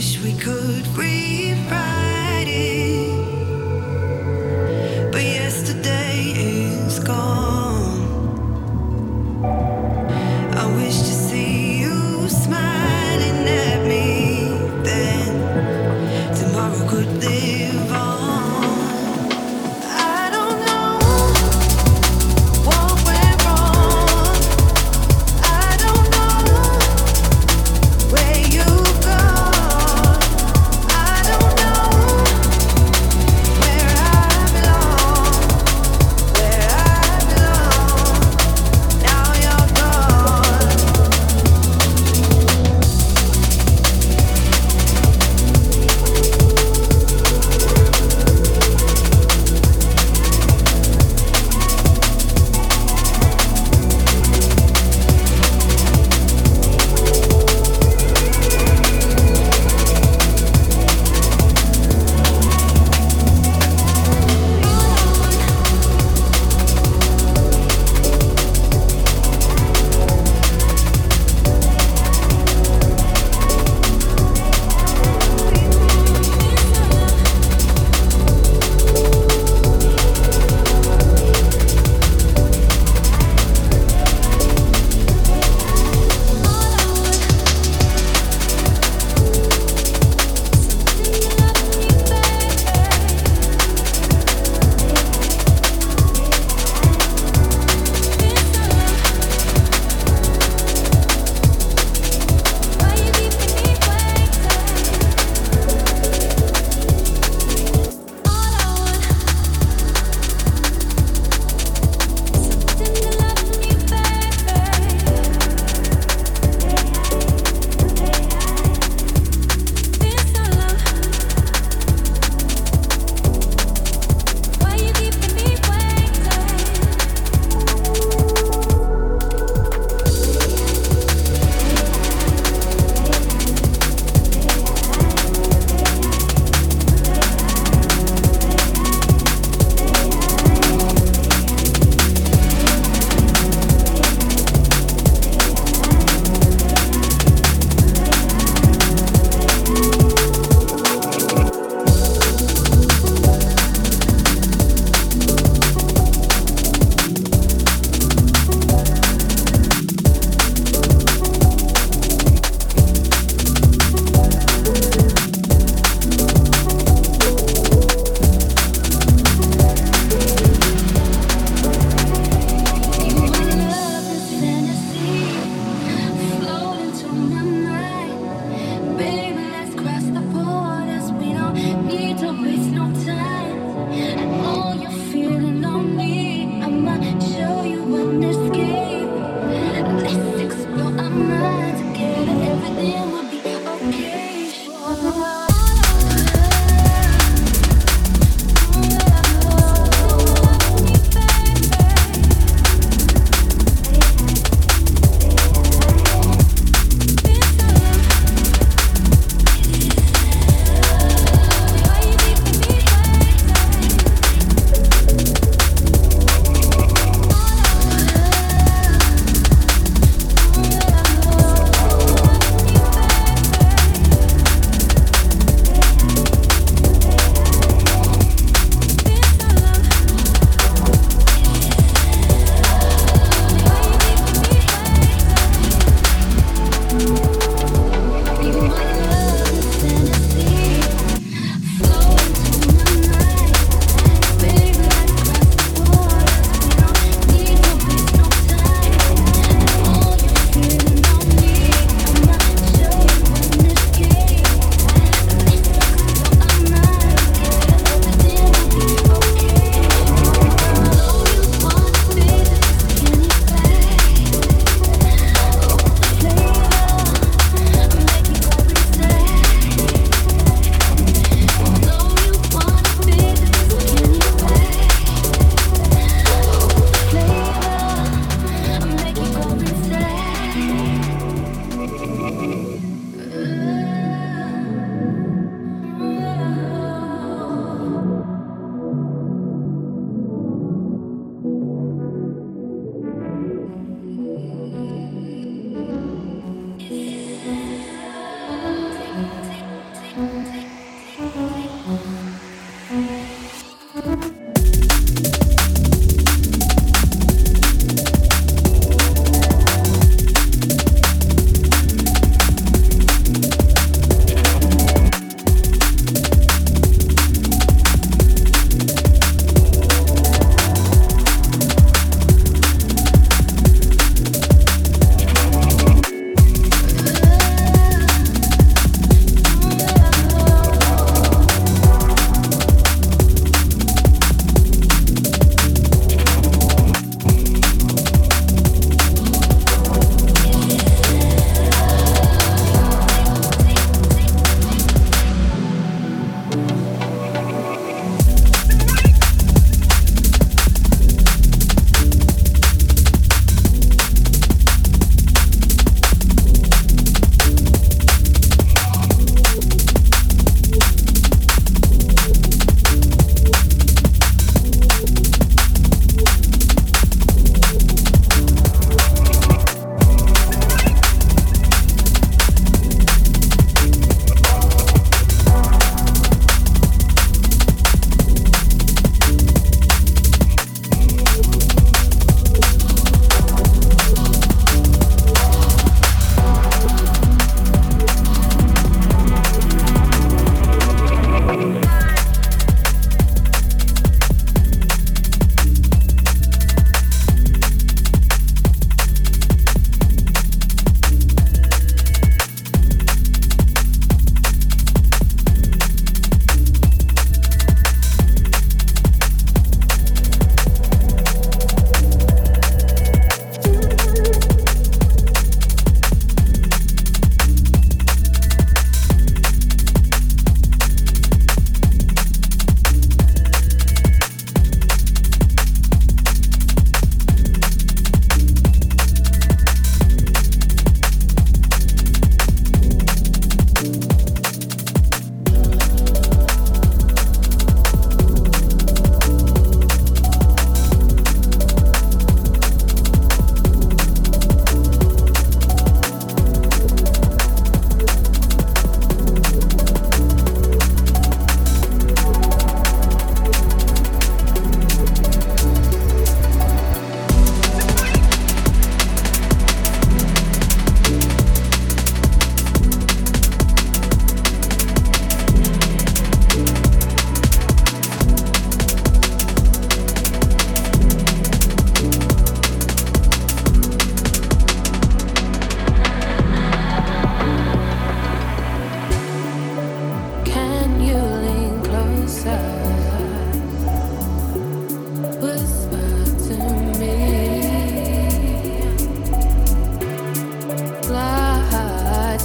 know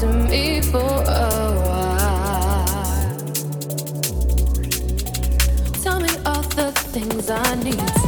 to me for a while. Tell me all the things I need.